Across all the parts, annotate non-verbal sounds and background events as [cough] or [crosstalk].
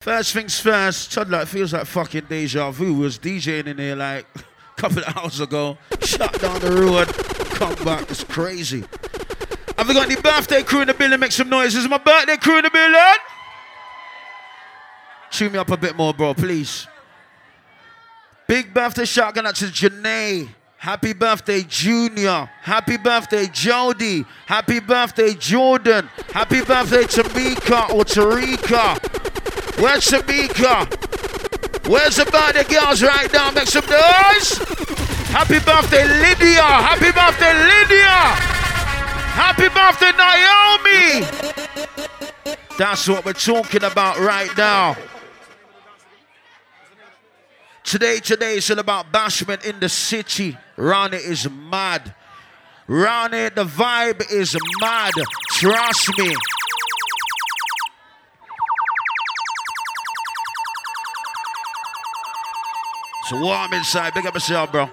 First things first, Toddler, it feels like fucking deja vu. Was DJing in here like a [laughs] couple of hours ago, shut down the road, come back. It's crazy. Have we got any birthday crew in the building? Make some noise. Is my birthday crew in the building? Tune me up a bit more, bro, please. Big birthday shout out to Janae. Happy birthday, Junior. Happy birthday, Jody. Happy birthday, Jordan. Happy birthday, Tamika or Tarika. Where's Tamika? Where's the birthday girls right now? Make some noise. Happy birthday, Lydia. Happy birthday, Lydia. Happy birthday, Naomi. That's what we're talking about right now. Today, today is all about bashment in the city. Ronnie is mad. Ronnie, the vibe is mad. Trust me. So warm inside. Big up yourself, bro.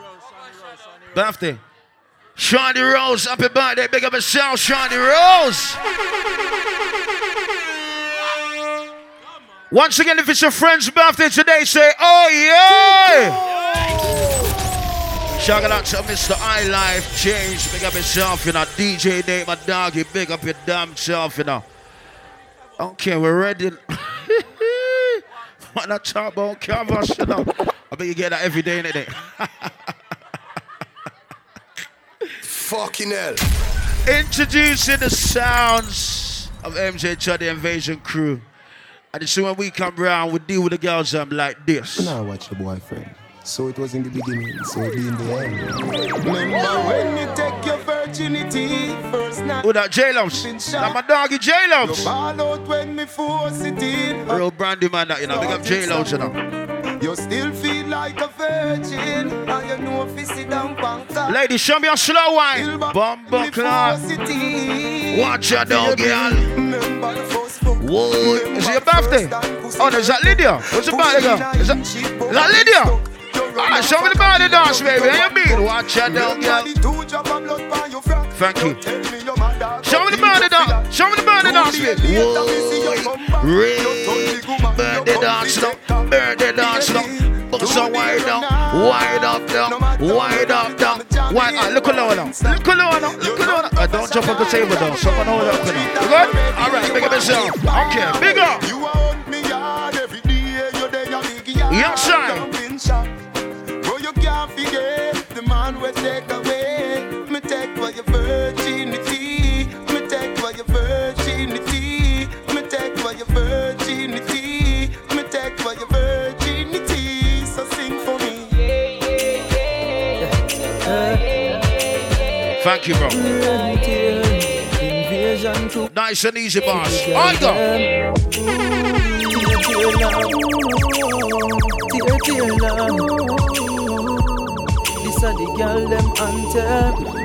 Birthday. Shawnee Rose, up happy birthday. Big up yourself, Shawnee Rose. Once again, if it's your friend's birthday today, say, oh yeah! Shout out to Mr. I Life Change. Big up yourself, you know. DJ Nate, my doggy. Big up your damn self, you know. Okay, we're ready. [laughs] Not talk about you know. I bet you get that every day, innit? Fucking hell. Introducing the sounds of MJ Chad, the Invasion crew. And you see when we come around, we deal with the girls um, like this. Now watch your boyfriend. So it was in the beginning, so it be in the end. Remember when you take your virginity first night. Who that J-Lumps? That my doggy J-Lumps. Ball when me force it in. Real brandy man that, you know. Big up J-Lumps, you know. You still feel like a virgin. You know if you sit down banker. Ladies, show me a slow wine. Bumbo class. Watch your dog, girl. Whoa, is it your birthday? Oh, no, is that Lydia? What's the birthday girl? Is that, is that Lydia? Ah, show me the body dance, baby. How you mean? Watch your dog, girl. Thank you. Show me the body dance. Show me the body dance, baby. Whoa, Ray. Birthday dance, now. Birthday dance, now. So wide down, wide up down, wide up down, wide. Ah, look now, look now, look lower now. Uh, don't jump off the table though. Someone hold up now. You good? All right, big up yourself. Okay, big up. Young shine. Bro, you can't forget the man will take away. Me take for your virginity. Thank you, bro. Nice and easy, boss. I go. This a the girl them anthem.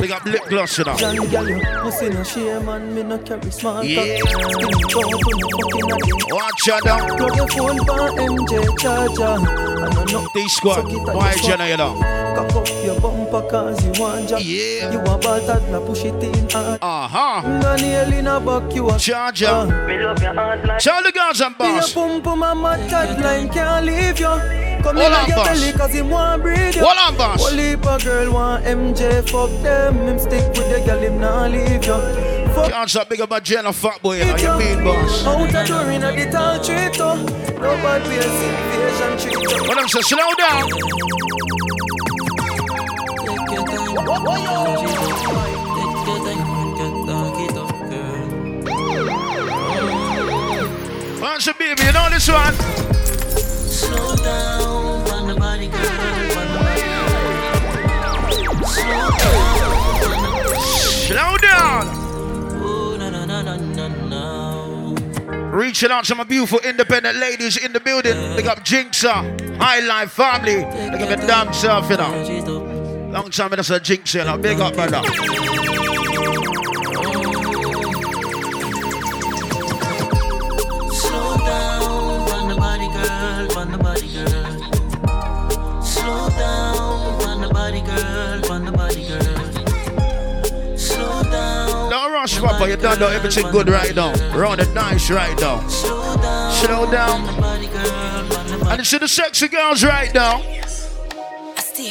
They got lip gloss in them. Johnny girl, pussy no shame and me no carry small Yeah. cock. Skin coat to no fucking addict. Watch your down. Plug your phone for MJ charger. I know D squad. Why you know? Cock up your bumper cause you want job. Yeah. You a ball toddler, push it in hard. Uh huh. Got nail in a back, you a Charger. Uh, Tell the girls and Be a boss. pum pum a mad toddler, him can't leave you. Come Hold in on, and your boss. belly cause him want breed you. Hold on, boss. Whole heap of girl want MJ, fuck them. Him stick with the girl, him not leave you. Fuck Can't stop big up my Jenna fuck boy. How you mean, boss? Out a door in a the tall tree too. No bad way, invasion treat you. What I'm saying, slow down. What's the baby? You know this one? Slow down, run the body, girl, the. Slow down. Reaching out to my beautiful independent ladies in the building. Big up Jinxa, High Life family. Big up your damn self, you know. Long time that's a Jinx, you know. Big up, brother. Slow down, run the body, girl, run the body, girl. Slow down, run the body, girl, run the body, girl. Slow down. Don't rush, Papa. You done done everything good right now. Round it nice right now. Slow down. Slow down. And it's to the sexy girls right now. The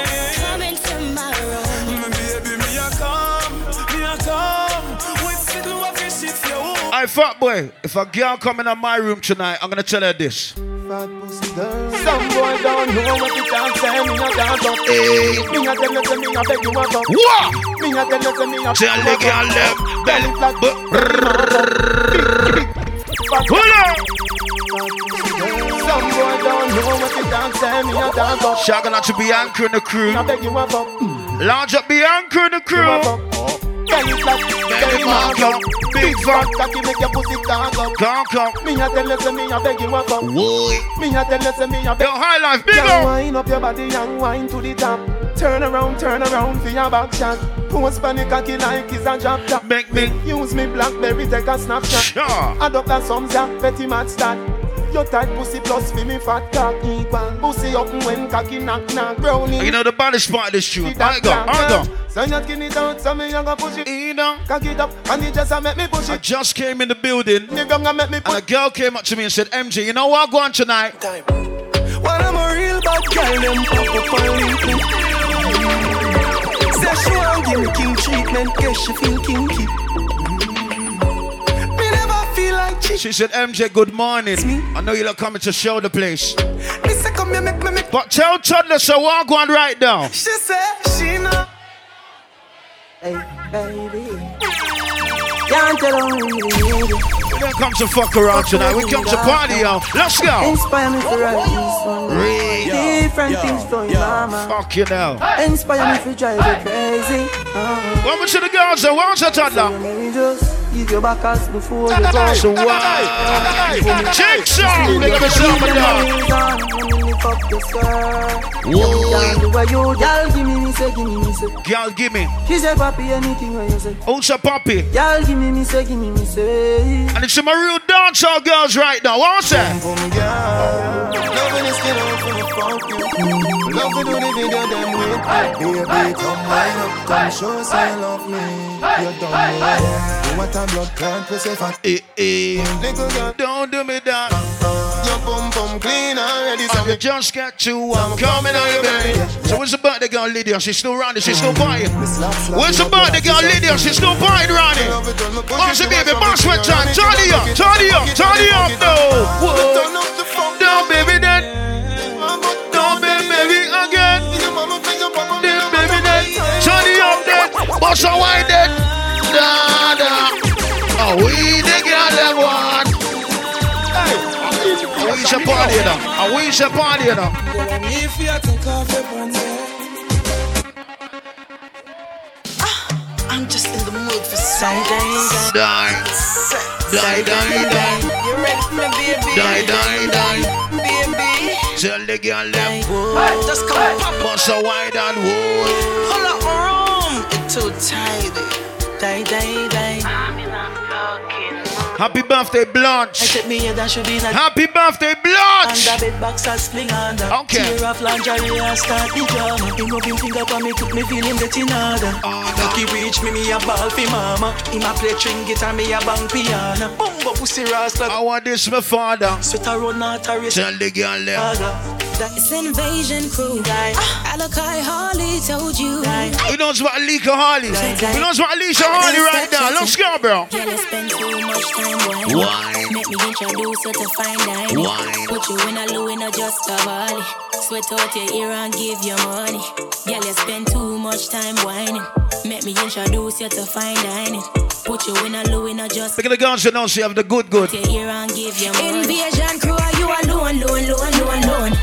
fat boy, if a girl come in my room tonight, I'm gonna tell her this. Fat pussy girl. Some boy don't know what you can say. Me a dance up. Hey. Me a tell you say me a beg you a. What? Me a tell you say me a Tell the girl them belly flat. Hold on. Some boy don't know what you can say. Me a dance up. Shagala to Bianca and the crew. Me a beg you a. Large up Bianca and the crew. Belly flat, belly mark up. up. Big fat. cocky make your pussy stand up. Come, come. Me a tell you say me a beg you a cup. Boy. Me a tell you say me a beg. Yo, high life, big up. wind up your body and wind to the top. Turn around, turn around for your back shot. Post panic cocky like it's a drop top. Make me. Use me Blackberry, take a snapshot. Sure. Adopt a sums ya, petty match start. Your tight pussy plus for me fat cock equal. Pussy up when cocky knock knock. Brownie. You know the baddest part of this tune. See I that go, I go. So you skin it out, so me a go push it. You know, Cock it up, and it just make me push I just came in the building Me gonna make me and a girl came up to me and said, MJ, you know what I'm going tonight? time. When I'm a real bad girl, them pop up and leave me. Say she want give me king treatment, guess she feel kinky. She said, MJ, good morning. me. I know you're not coming to show the place. Me say come here, make me make. But tell Toddler so what I'm going right now. She say she know. Hey, baby. Can't tell how we really need. We don't come to fuck around tonight. We come to party, yo. Let's go. Inspire me to write this one. Read. Different things from your mama. Fuck you now. Inspire me to drive you crazy. Welcome to the girls, so what's the Toddler? Let me just give your back us before you go. So what? Jigsaw! Make me some of that. Fuck your skirt. Whoa. Can't you Y'all give me, me say, give me, me say. Girl, give me. She say, papi, anything what you say. Also, Poppy. Y'all give me, me say, give me, me say. And it's my real dancehall girls right now. What's that? for me, girl. Loving is still out for me, fuck. Love to do the video, then wait. Baby, come wind up, come show us I love me. You don't know. You want a blood clot, we say fat. Eh, eh. Little girl, Don't do me that. your bum bum clean already, so could just get to I'm coming on you, baby. So what's about the girl Lydia? She's still running, she's still buying. What's about the girl Lydia? She's still buying, running. What's the baby? Boss with time. Turn it up, turn it up, turn it up, no. Whoa. Turn up the phone. No, baby, then. Party. I wish a party, you know. If you take off your pants, I'm just in the mood for some games. Die, die, die, die. You ready for me, baby? Die, die, die. Baby. Tell the girl them, Just come pop bust a wide and wood. Pull up room. It's too tight. Die, die, die. Happy birthday, I Blanche. me head and should be like Happy birthday, Blanche. Under bed box and sling under Okay. Tear off lingerie and start the drama. Him rub him finger for me, took me feel him get in order. Lucky reach me, me a ball fi mama. Him a play string guitar, me a bang piano. Bumbo pussy rascal I want this, my father. Sweat a run out a race Tell the girl them, It's invasion crew. Ah. Alakai Harley told you. we know what Alika Harley. We know what Alicia Harley right now. Let's go, bro. Girl, you spend too much time whining. Wine. Make me introduce you to fine dining. Wine. Put you in a low in a just a volley. Sweat out your ear and give you money. Girl, you spend too much time whining. Make me introduce you to fine dining. Put you in a low in a just Look at the girls that know she have the good, good. your ear and give you money. Invasion crew, are you alone, alone, alone, alone, alone?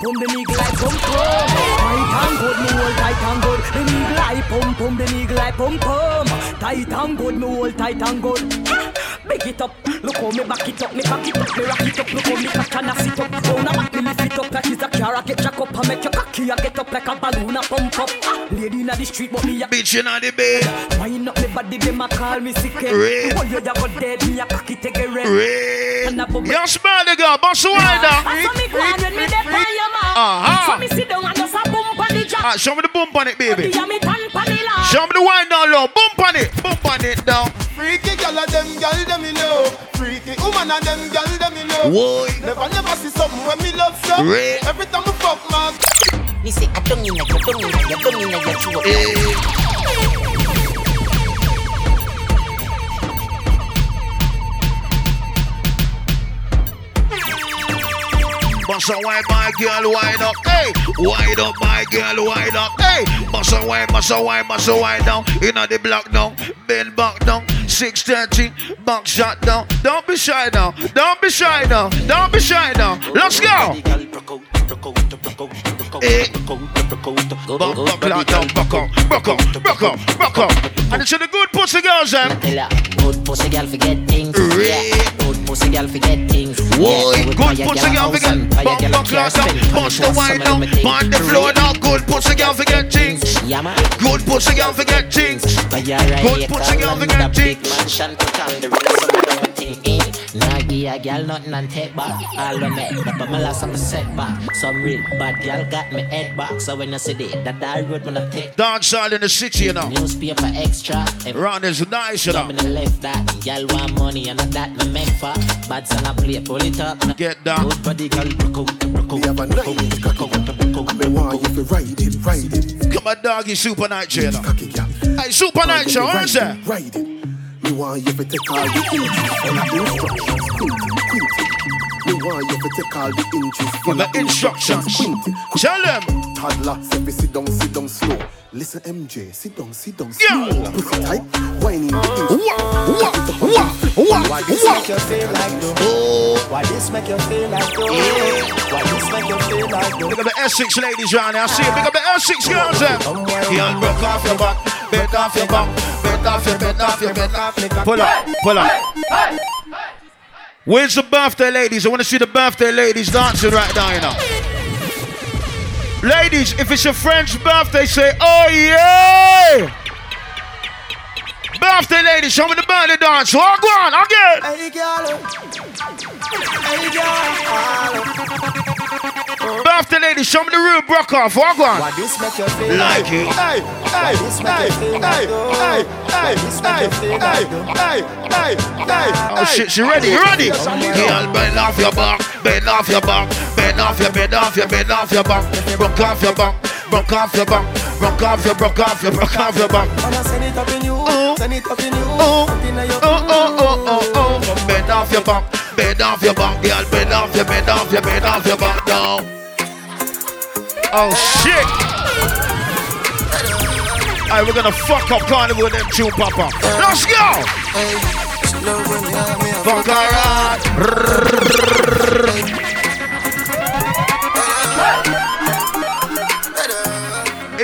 Gold, gold, gold? The nigga like pum pum, the nigga like pum pum. My tango good, me hold tight and. The eagle eye pum pum, the eagle eye pum pum. Tight and good, me hold tight and good. Big it up, look how me back it up, me back it up, me rock it up, look how me catch and I sit up. Down a back me lift it up like it's a car, I get jack up, I make your cocky, I get up like a balloon, I pump up. Lady inna the street, but me a bitch inna the bed. Wind up me body, them a call me sick. Red. Oh, you go dead, me a cocky take a red. Red. And. You smell the girl, boss wine now. That's me go on when me dey on your mouth. Uh-huh. So me sit down and just a boom on the jack. Ah, show me the bump on it, baby. Yeah, me the law. Show me the wine down low. Bump on it. Bump on it down. Freaky gal a them gal them me know. Freaky woman a them gal them me know. Whoa. Never never see something when me love so. Red. Every time I fuck man. Me say I don't need a, I don't need a, I don't need a, you throw. Bust a wine, my girl, wind up, hey. Wind up, my girl, wind up, hey. Bust a wine, bust a wine, bust a wine down. Inna the block now, bend back down. 630, back shot down. Don't be shy now, don't be shy now, don't be shy now. Let's go. Eh. Buck, buck, lock down, buck up, buck up, buck up, buck up. And it's the good pussy girls, them. Tell good pussy girl forget things. Yeah, good pussy girl forget things. Whoa, Yeah, good pussy girl house forget. and Bump, girl bump, can't lock down, spend. bust the wine down, on the floor now. Good pussy girl forget things. Yeah. Good pussy girl forget things. But Good pussy girl can't forget run things. Mansion to come the rest of them thing in. Nah, give a girl nothing and take back. All we make, but my last on the setback. Some real bad girl got me head back. So when you see the that dark road, when I take Dance all in the city, you know. newspaper extra. Every Round is nice, you know. time in the left that girl want money and that me make for. Bad son I play, pull it up. Get down. Good body girl, broke out, broke Me have a out, broke nice out, broke out, broke out, Me want you to ride it, ride it. Come on, doggy, super night, you know. Cocky girl. Hey, super night, show, what's that? Ride it. Me want you to take all the inches and the instructions. Quint, quint. Me want you to take all the inches Give the instructions. Quint it. Tell them. Toddler, say me sit down, sit down slow. Listen, MJ, sit down, sit down Yeah. slow. Pussy tight, whining the uh-huh. inch. Wah, wah, wah, wah, Why this make you feel like? Oh, Why this make you feel like though? Why this make you feel like though? Big up the Essex ladies round there. I see it. Big up the Essex girls there. Broke off your back, bend off your back, bend off your, bend off your, bend off your. Pull up, pull up. Where's the birthday ladies? I want to see the birthday ladies dancing right now, you know. Ladies, if it's your friend's birthday, say, oh yeah! Birthday ladies, show me the birthday dance. Go on, again. Hey girl, hey girl, Birthday ladies, show me the real broke off. Walk on. why this make you feel Like it. Hey, hey, hey, oh, hey, hey, hey, hey, you feel hey, like though? hey, hey, hey, Oh shit, she ready, you ready? Girl, bend off your back, bend off your back, bend off your, bend off your, bend off your back, broke off your back, broke off your back, broke off your, broke off your, broke off your back. Wanna send it up in you, Oh. send it up in you, Oh. up in your Oh, oh, oh, oh, oh, bend off your back, bend off your back, girl, bend off your, bend off your, bend off your back now. Oh shit! Alright, we're gonna fuck up carnival with them tune, Papa. Let's go! Fuck around.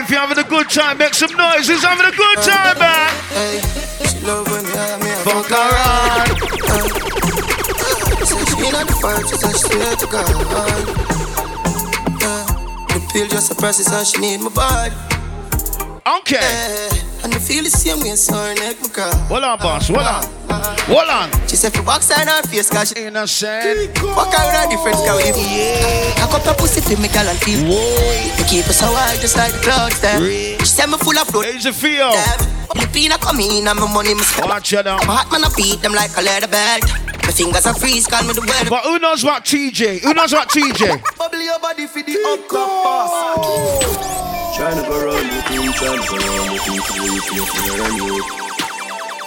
If you're having a good time, make some noise. Who's having a good time, man? Hey, she love when you have me Fuck around. She not the she said she swear to God. Yeah, the pill just a process and she need my body. Okay. Yeah, and I feel the same way, so her neck my car. Hold on, boss. Hold on. Hold on. She said, for box on her face, cause she Innocent. fuck her with a different scout. Yeah. I got her pussy for me, girl, and feel. Whoa. Me keep her so high, just like the clouds, there. Really? She said, me full of flow. How's it feel? Filipina come in, and my money, me spend. Watch it now. My heart, man, I beat them like a leather belt. My fingers are freeze, call me the weather. But who knows what TJ? Who knows what TJ? Bubble your body for the up top boss. Trying to go around with you, trying to go around with you, to you, to you, to you, and you.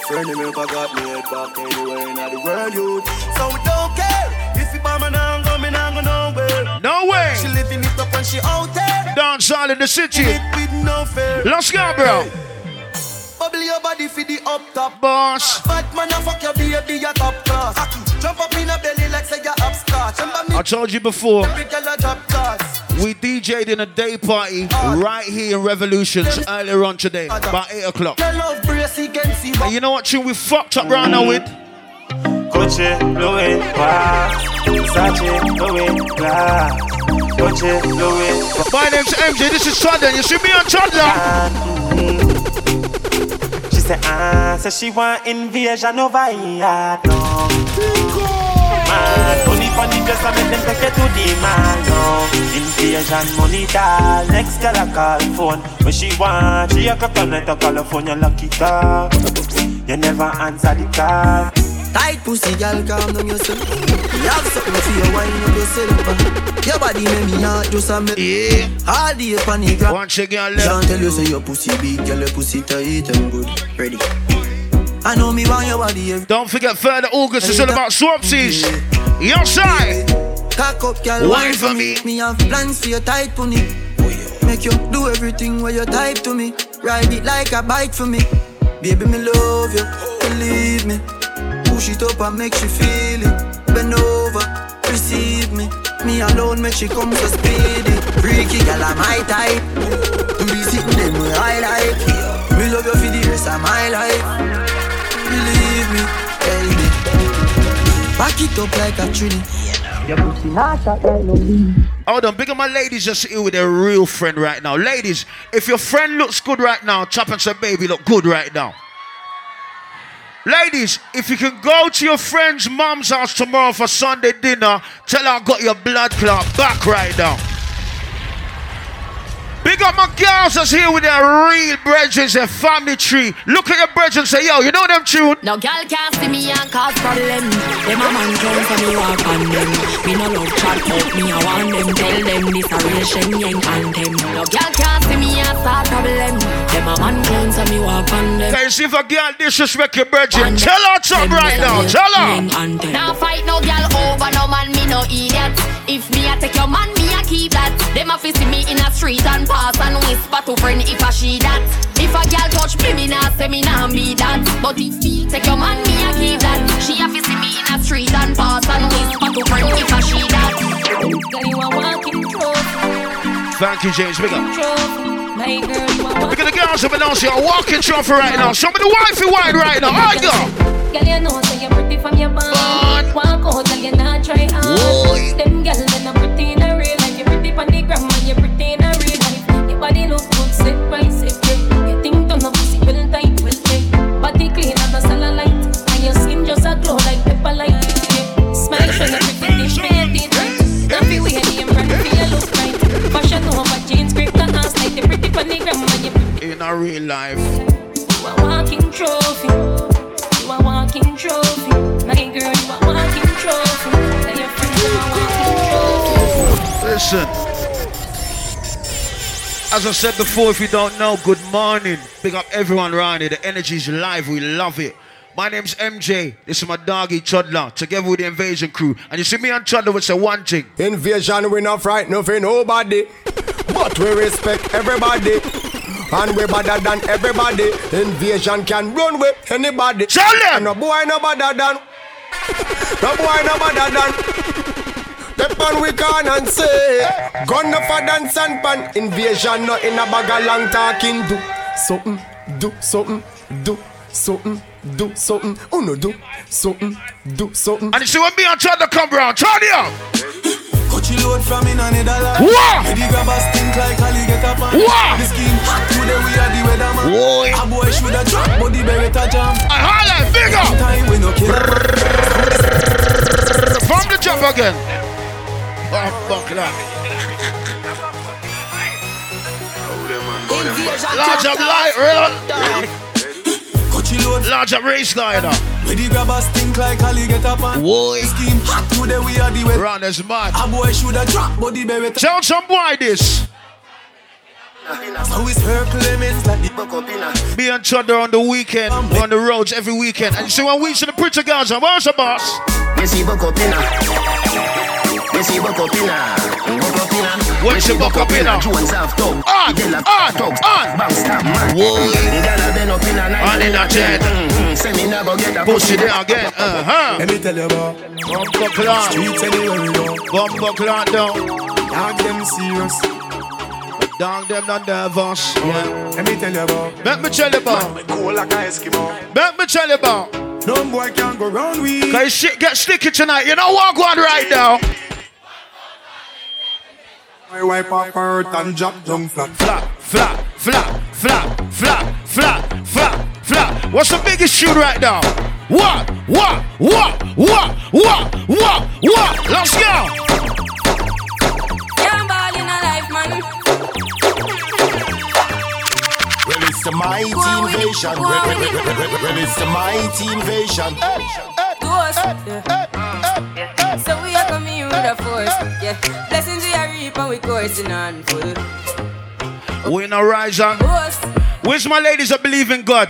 Friend of me, got me head back anywhere in the world, you. So we don't care if you bomb and I'm coming, I'm going nowhere. No way. She living it up and she out there. Dance all in the city. It with no fear. Let's go, bro. Bubble your body for the up top. Boss. Fat man, I fuck your baby, your top class. Jump up in a belly like say you're upstart. I told you before. every girl a drop class. We DJ'd in a day party right here in Revolutions earlier on today, about 8 o'clock. And you know what tune we fucked up right now with? Gucci, Louis, Versace, Louis, glass. Gucci, Louis. My name's MJ, this is Toddler. You see me on Toddler? Said, ah, say she want invasion over here, no. Man, money for the dress, I make them take it to the man, no. Invasion money, doll. Next girl I call phone. When she want, she a call night, I call her phone. You never answer the call. Tight pussy, girl, calm down yourself. You have something for your wine up yourself. Body make me heart just a me. Yeah. All day upon the ground. Once again, Can't tell you say your pussy big, girl, your pussy tight and good. Ready. I know me want your body. Every Don't forget, 3rd of August is all about Swampsies. Your side. Cock up, girl, Wine for me. Me have plans for your tight pony. Make you do everything where you type to me. Ride it like a bike for me. Baby, me love you, believe me. Push it up and make you feel it. Bend over, receive me. Me alone make she come so speedy. Freaky girl, I'm my type. Do be sitting them where I like. Me love you for the rest of my life. Believe me, baby. Back it up like a trini. Your pussy not shot like no. Hold on, big of my ladies just here with a real friend right now. Ladies, if your friend looks good right now, chop and say, baby, look good right now. Ladies, if you can go to your friend's mom's house tomorrow for Sunday dinner, tell her I got your blood clot back right now. Big up my girls that's here with their real brethren, their family tree. Look at your brethren and say, yo, you know them tune? No girl can't see me and cause problem. Them a man come for me walk on them. Me no love chat up me I want them. Tell them this a real Shen Yang anthem. No girl can't see me and start problem. Them a man come for me walk on them. Can you see if a girl disrespect your brethren? Tell her something right now. Tell her. Now fight no girl over no man, me no idiot. If me a take your man, keep that. Them a fi see me in a street and pass and whisper to friend if a she that. If a girl touch me, me nah say me nah be that. But if me take your man, me a keep that. She a fi see me in a street and pass and whisper to friend if a she that. Girl, you a walking trophy, Thank you, James. Big up. My girl, Look at the girls who announce you a walking trophy right now. Show me the wifey wine right now. Oh, go. Girl, you know say you're pretty from your bond. Walk out, girl, you not try hard. Them girl, real life. You a walking trophy. You a walking trophy. My girl, you a walking trophy. Tell your friends you a walking trophy. Listen. As I said before, if you don't know, good morning. Big up everyone around here. The energy's live. We love it. My name's MJ. This is my doggy Chudler, together with the invasion crew. And you see me on Chudler would say one thing. Invasion, we not frightened for nobody. [laughs] But we respect everybody. And we better than everybody. Invasion can run with anybody. Charlie! No boy no better than. No boy no better than. Step on we can and say Gun no for dance and pan Invasion no in a bag of long talking Do something, do something, do something, do something Oh no do something, do something And you see be on and Chudler come round, turn it up. Coachy load from in a Netherlands. Wah! Eddie grab a stink like Ali get up on. Wah! The skin hot today we are the weatherman. Boy. A boy should have drop, but the beretta jam. I holla, big up. Time we no kill. From the jump again. Oh, fuck that. Large up light, real. Coachy load. Large up race glider. Eddie grab a stink like Ali get up on. Boy. The skin hot today we are the weather. Run as mad. A boy should have drop, but the beretta. Tell some boy this. So it's her Clemens like the buck up in a. Me and Chudder on the weekend. We're on the roads every weekend. And you see when we see the pretty girls, and where's the boss? You see buck up in. You see buck up in. Buck up in a. What's the buck up in a? Jones have tongue. On, Idella on, tongue. on. Bang stop man. Whoa. Gyal a bend up in a night. On in a jet. Mm-hmm. Say me nah go get a Pussy there again. Uh-huh. Let me tell you about Bumper clock. Streets anywhere we go Bumper clock down. Dog them serious. Dog them not nervous. Yeah. Let me tell you about. Let me tell you about. Me cool like a Eskimo. Let me tell you about. No boy can go round we. Cause shit get sticky tonight. You know what I'm going right now? I wipe off her earth and drop down flat. Flat, flat, flat, flat, flat, flat, flat, flat. What's the biggest tune right now? What? What? What? What? What? What? What? Let's go. Can't ball in a life, man. Well, it's the mighty Go on with it, invasion. Well, it's the mighty invasion. Ghost. Yeah. So we are coming with a force. Yeah. Blessings we are reaping, we coursing on full. We in a rise. Ghost. Where's my ladies that believe in God?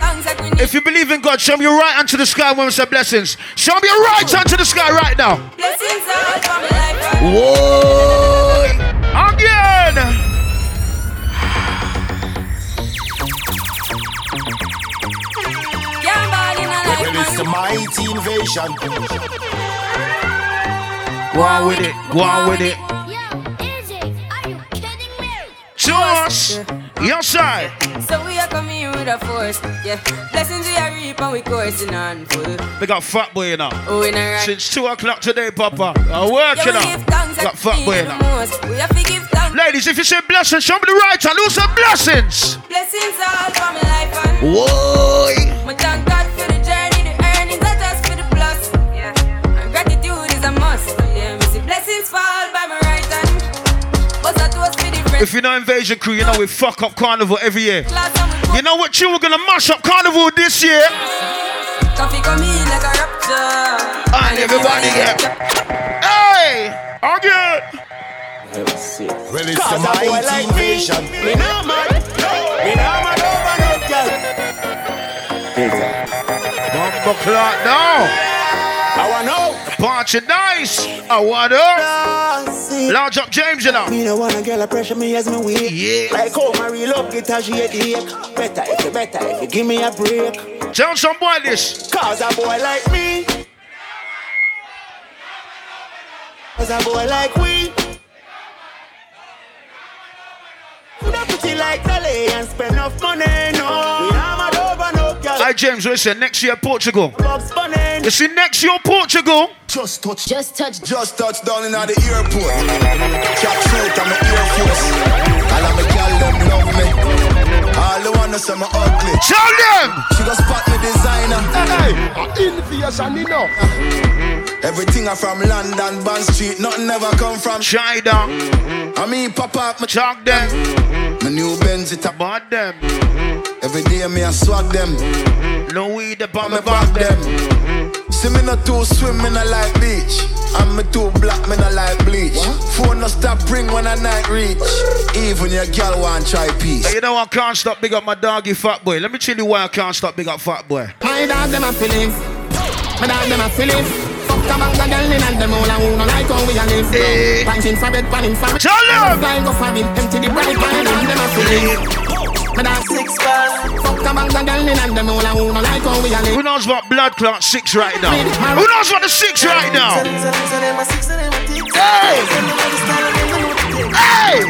If you believe in God, show me your right hand to the sky when we say blessings. Show me your right hand to the sky right now. Blessings all life. Whoa! Mighty invasion. Go on with it. Go on with it. Josh! Your side. So we are coming with a force. Yeah. Blessings we are reaping, we coursing on full. We got fat boy now. Oh, in a right. Since 2 o'clock today, Papa. I'm working Yeah, we out. Got fat boy now. most. We have to give thanks. Ladies, if you say blessings, show me the right hand. Who said blessings? Blessings all for my life and Whoa! If you know Invasion Crew, you know we fuck up Carnival every year. Class and we You know what tune we're gonna mash up Carnival this year? coffee come in like a rapture. And everybody get. Hey! Again! Well, it's the Cause a boy mighty like me, invasion. me no mad, me no mad over no girl. Bumble clock now. Want. Party nice. I want up. Large up James, you know. Me no wanna girl a pressure me as me weak. Yeah. Like how my real love get a shade ache. Better if you better if you give me a break. Tell some boy this. Cause a boy like me. Cause a boy like we. We not pretty like Dolly and spend enough money, no girl. Hi James, listen, next year Portugal. Bugs You see, next year Portugal. Just touch. Just touch. Just touch down in the airport. Cap suit and my Air Force. All of my girl them love me. All the wanna say me ugly. Tell them. She go spot me designer. Hey, invasion, you know. Everything I from London, Bond Street. Nothing ever come from China. I mean, pop up my Talk them. My new Benz it up. Bad them. Mm-hmm. Every day me I swag them. Mm-hmm. No weed upon Me me back back them. them. Mm-hmm. See me not too swim, me not like beach. And me too black, me not like bleach. Phone no stop ring when I night reach. Even your girl want try peace. Hey, you know I can't stop big up my doggy fat boy. Let me tell you why I can't stop big up fat boy. My dog them a feeling. My dog them a feeling. Fuck the bank of girl in and them all and who no like how we a live. Hey. Panting for bed, panting for Tell them. Flying go for it, empty the bright pan and them a feeling. My dog six bars. Fuck the bank of girl in and them all and who no like how we a Who knows what blood clot six right now? Who knows what the six right now? Hey! Hey!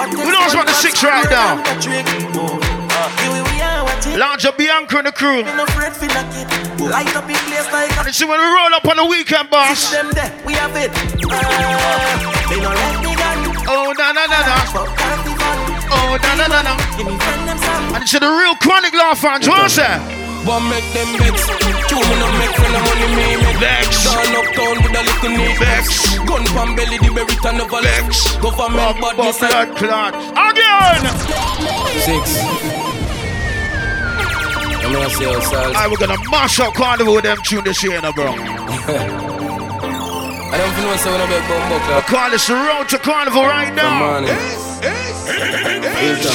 Who knows what the six right now? Larger Bianca and the crew. Light up in place like And see when we roll up on the weekend, boss. them there. We have it. Uh, they don't let me gun. Oh, na na na na. Oh, na na na na. Give me friend them some. And see the real chronic laugh fans, what's that? One make them vex. Two me no make friend of money me make Vex. Down uptown with a little neat Vex. Gun pan belly the berry never Vex. left. Government Bump, badness bump, blood clot. Again! Six. I'm gonna say ourselves. I we're gonna mash up carnival with them tune this year, now, bro. [laughs] I don't know so when I make bumbo I clap. call this the road to carnival right Come now. on.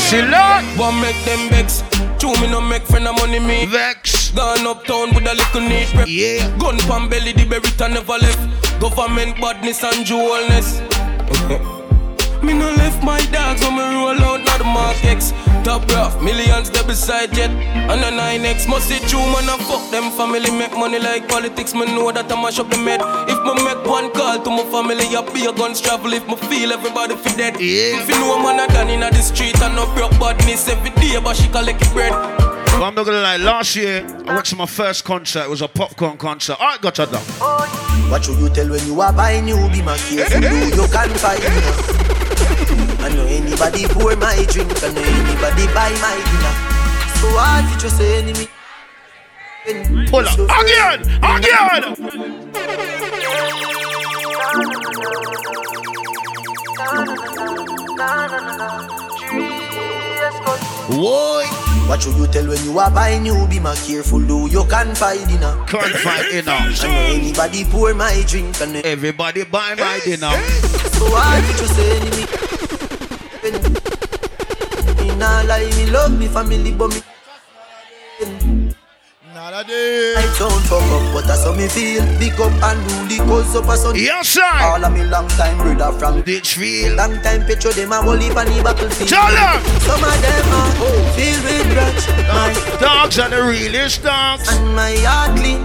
See, Lord? One make them vex. Two me no make friend of money me. Vex. Gone uptown with a little neat rep. Yeah. Gun pan belly the berry never left. Government badness and jewelness. [laughs] Me no left my dogs when me roll out, not the Mark X. top rough, millions they beside yet. And the 9X must see true man and fuck them family make money like politics. Me know that I mash up the med. If me make one call to my family, I be a guns travel. If me feel everybody feel dead. Yeah. If you know a man a done in the street and no broke badness every day, but she collect it bread. But I'm not gonna lie, last year I went to my first concert, it was a Popcaan concert. Alright, got you done. What should you tell when you are buying you be my careful [laughs] you, you can find me I know anybody pour my drink, I know anybody buy my dinner. So hard you just say enemy. Pull up, again, again! Why? What should you tell when you are buying you be my careful do you can find dinner Can't find dinner. I know anybody pour my drink, I know Everybody buy my dinner. So you just say enemy Me nah lie, me love me family but me I don't fuck up, but that's how me feel. Big up and do the cause up a son. Yes, sir. All of me long time brother from Ditchfield. Long time picture them a whole heap on the battlefield. Tell them. Some of them are filled with grudge. My Dogs are the realest dogs. and my heart clean,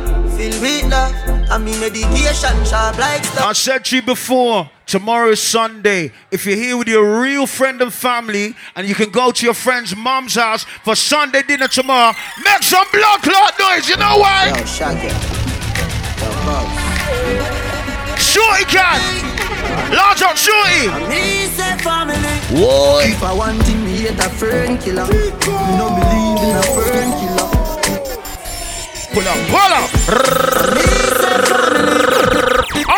love. And me medication sharp like stuff. I said to you before, tomorrow is Sunday. If you're here with your real friend and family, and you can go to your friend's mom's house for Sunday dinner tomorrow, make some blood clot noise. You know why? Yo, Shaggy. Shorty can. Large up, Shorty. Me say family. Whoa. If I want him, me hate a fern killer. Me no believe in a fern killer. Pull up, pull up.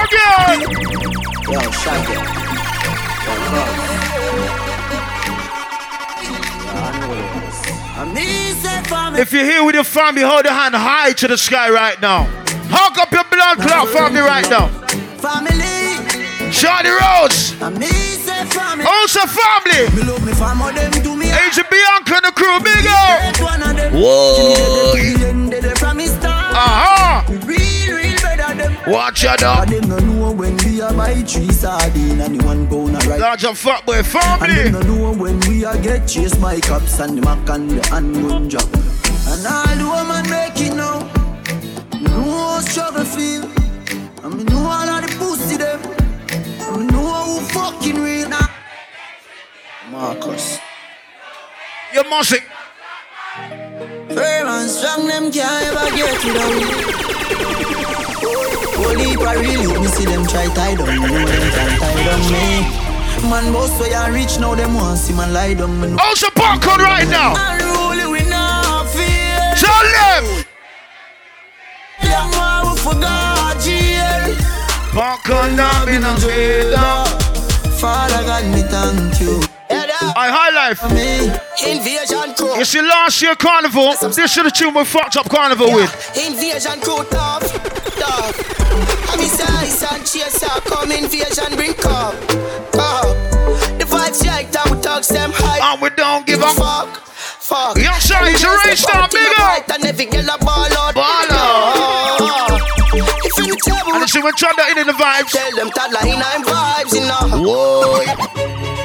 Again. Yo, Shaggy. If you're here with your family, hold your hand high to the sky right now. Hug up your blood clot family right now. Family. And me family. Also family. Me love me family, them do me. Agent Bianca and the crew, big up. of. Whoa. Give me the end of the from me start. Uh-huh. Real, real better them. Watch your dog. them no know when we a buy three sardine and one pound a rice. Large up fat boy And family. them no know when we get chased by cops and the mac and the handgun. And all the woman make it now. How struggle feel. And me know all of the pussy them. And me know who fucking real now. Marcus. You must it. Firm and strong, them can't ever get it out. Holy for real, me see them try tie down me, know them can't tie down me. Man, boss where you reach now, them want see man lie down me. know. Also Popcaan right now. Unruly, we not fear. Tell them. Them want we forgot jail. Popcaan now been on Twitter. Father God, me thank you. I high life. Me, invasion crew. You see, last year carnival, this should have tune we fucked up carnival with. Invasion crew tough, tough. I'm size and chaser, come invasion bring cup, cup. The vibes like that we talk them high. And we don't give a fuck, fuck. Young sir, he's a race star, big up. And every girl a ball out. Ball out. If you tell And you see, when Thunder in the vibes. Tell them that line I'm vibes, you know. Whoa.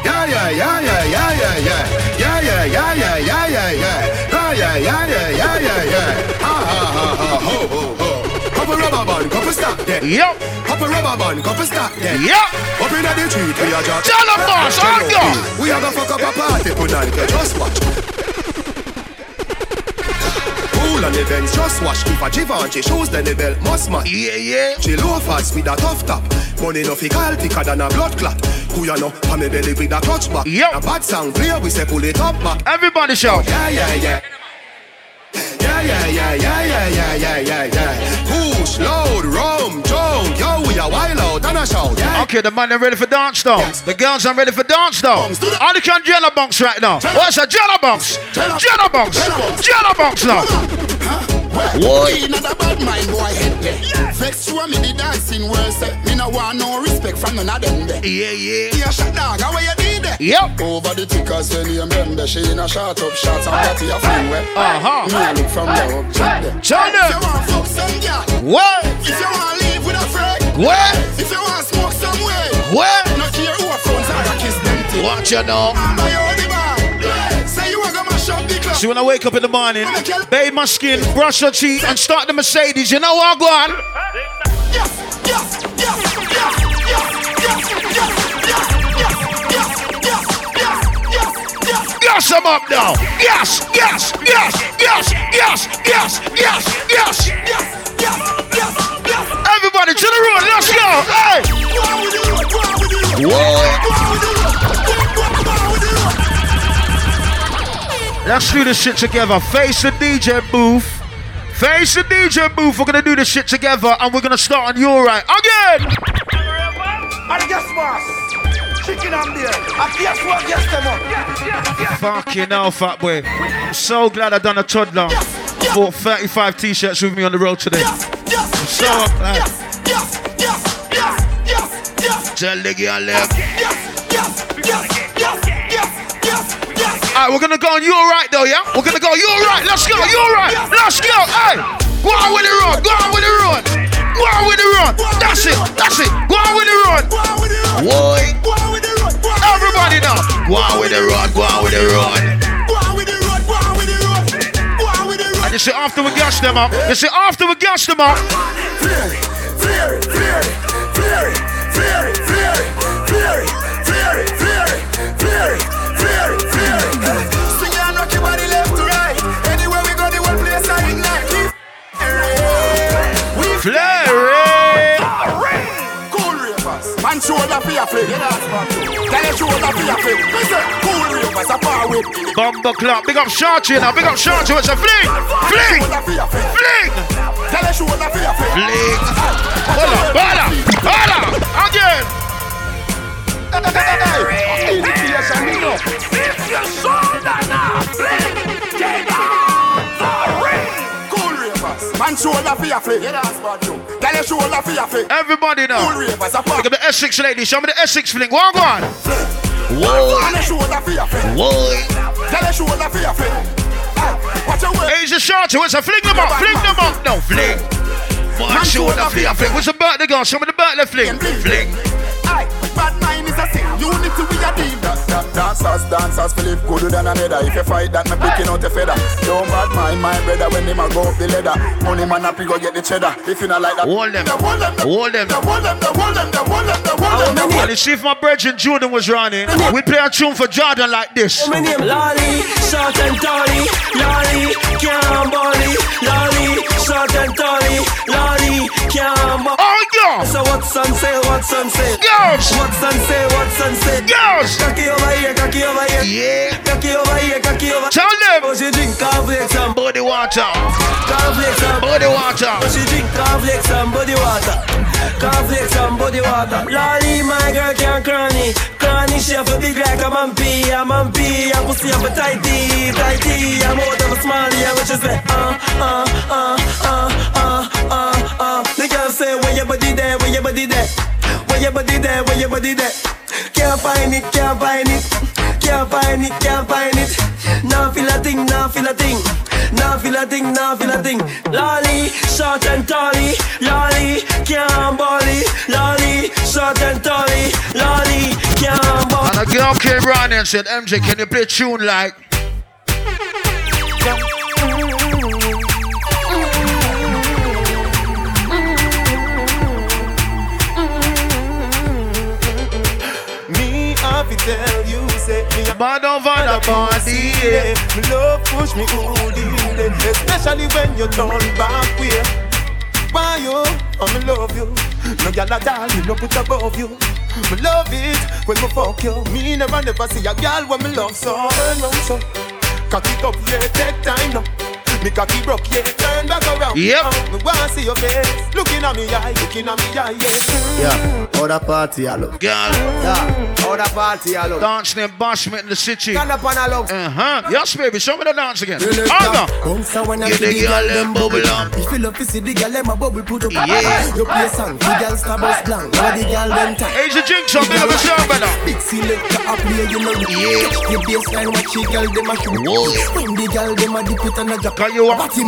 Yeah, yeah, yeah, yeah, yeah, yeah, yeah. Yeah, yeah, yeah, yeah, yeah, yeah, yeah. Yeah, yeah, yeah, yeah, yeah, yeah, yeah. Ha, ha, ha, ha, ho, ho, ho. Couple rubber band, couple stack there. Yep. Couple rubber band, couple stack there. Yep. Up in the street, we are just. Tell 'em, boss, on go. We are gonna fuck up a party tonight, yeah, just watch. Pool and events, just watch. If a Givenchy shoes, then the belt must match. Yeah, yeah. She loafers with a tough top. Money no fi call thicker than a blood clot. Who ya know? On me belly with a clutch back. Yep. A bad sound clear, we say pull it up back. Everybody shout. Yeah, yeah, yeah. Yeah, yeah, yeah, yeah, yeah, yeah, yeah, yeah, yeah. Push, load, rum, we are wild out and a shout. Yeah. Okay, the man are ready for dance though. The girls are ready for dance though. All the can Jenna bunks right now. What's a Jenna bunks? Jenna bunks. Jenna bunks now. Boy, another bad mind boy head there. Vex through me the dancing worse. Me no want no respect from none of them there. Yeah, yeah. Yeah, shut dog, how you did there? Yep. Over the tickers when you remember she in a shot up shots and that your friend where. Uh-huh. Me look from there up check them. If you them. want fuck some girl, What? if you want live with a What? if you want to smoke some way, What? no care who a phones I kiss them thing. Watch you know. Buy you the bar. Say you a go So when I wake up in the morning, bathe my skin, brush your teeth, and start the Mercedes, you know what, go on? Yes, yes, yes, yes, yes, yes, yes, yes, yes, yes, yes, yes, yes, Yes, yes, yes. Yes, I'm up now. Yes, yes, yes, yes, yes, yes, yes, yes, yes. Everybody to the road, let's go. Hey. Let's do this shit together. Face the DJ booth. Face the DJ booth. We're gonna do this shit together, and we're gonna start on your right again. And guess what? Chicken and beer. And guess what? Guess them up. Fucking hell, fat boy. I'm so glad I done a toddler. Bought 35 t-shirts with me on the road today. I'm so Tell the girl left. Yes, yes, yes, yes, yes, yes, yes. Alright, we're gonna go on your right though, yeah? We're gonna go your right. Let's go, your right. Let's go. Hey, go on with the run. Go on with the run. Go on with the run. That's it. That's it. Go on with the run. Go on with the run, boy. Everybody now. Go on with the run. Go on with the road. Everybody knows the run. Go on with the run. And you see after we gash them up. You see after we gash them up. And rock your body left to right. Anywhere we go, the place I ignite. Cool ravers. Man shoulder for your fling. Tell your shoulder for your fling. Listen, cool ravers are far with. Bumble clock. Big up Sharky now. Big up Sharky. What's a fling? Fling. Fling. Tell your shoulder for your fling. Fling. Hold on. Hold on. Hold on. Again. Initiation, me know. If your shoulder now fling, take off Man shoulder for your fling. Yeah, that's bad too. Tell your shoulder for your fling. Everybody now. Cool ravers are far. Look at the Essex lady. Show me the Essex fling. Walk on. Tell your shoulder for your fling. Tell your shoulder for your fling. Watch your way. Asia Sharky. What's a fling them up? Fling them up. No, fling. One shoulder fling. Fling. What's the birthday girl? Show me the birthday fling. Fling. Aye, bad mind is a sin. Unity we a deal. Da- da- Dancers, dancers, Philip good than another. If you fight that, me picking out a feather. Don't bad mind my brother when him a go up the ladder. Money man up, he go get the cheddar. If you not like that, Hold them. hold them, Hold them. hold them, hold them, hold them, hold them. And you see if my brethren Jordan was running, we play a tune for Jordan like this. My name Lolly, short and tally, Lolly, can't bully, Lolly, short and tally, Lolly, can't bully. Yeah. So what son say, what son say? Girls. What son say, what son say? Girls. Cocky over here, cocky over here. Yeah. Cocky over here, cocky over. Tell them. Oh, she drink cornflakes and Body water. cornflakes and Body water. Oh, she drink cornflakes and body water. Cornflakes and body water. Lolly, my girl can't cranny. Cranny, she have a big like a mampy. A mampy, a pussy have a tighty. Tighty, I'm out of a. And when she say, uh, uh, and said, MJ, can you play a tune like? Me to tell you, say me Man over the body. yeah. Me love push me good in especially when you turn back way. You? Oh, me love you. No gyal a doll, me no put above you. Me love it when me fuck you. Me never never see a gyal when me love so. Turn round so, cock it up, yeah, take time now. Me cocky broke, yeah, turn back around. Yep. now. Me wanna see your face, looking at me eye, looking at me eye, yeah. Yeah, other party I love. Girl. Yeah, other party I love. Dance named Bashment in the city. Stand up and I love. Uh-huh. Yes, baby. Show me the dance again. Selector. Aga. Bounce a when I see the the girl girl them them bubble bubble up. up. If you love to see the girl them a bubble put up. Yeah. You play song, the girl star bust blank. Now the girl them tight. Hey, the jinx on big up yourself, brother. Big selector a play, you know. Yeah. Your baseline watch the girl them a shoot. Whoa. When the girl them a dip it and a drop. Cause Cause you are Batty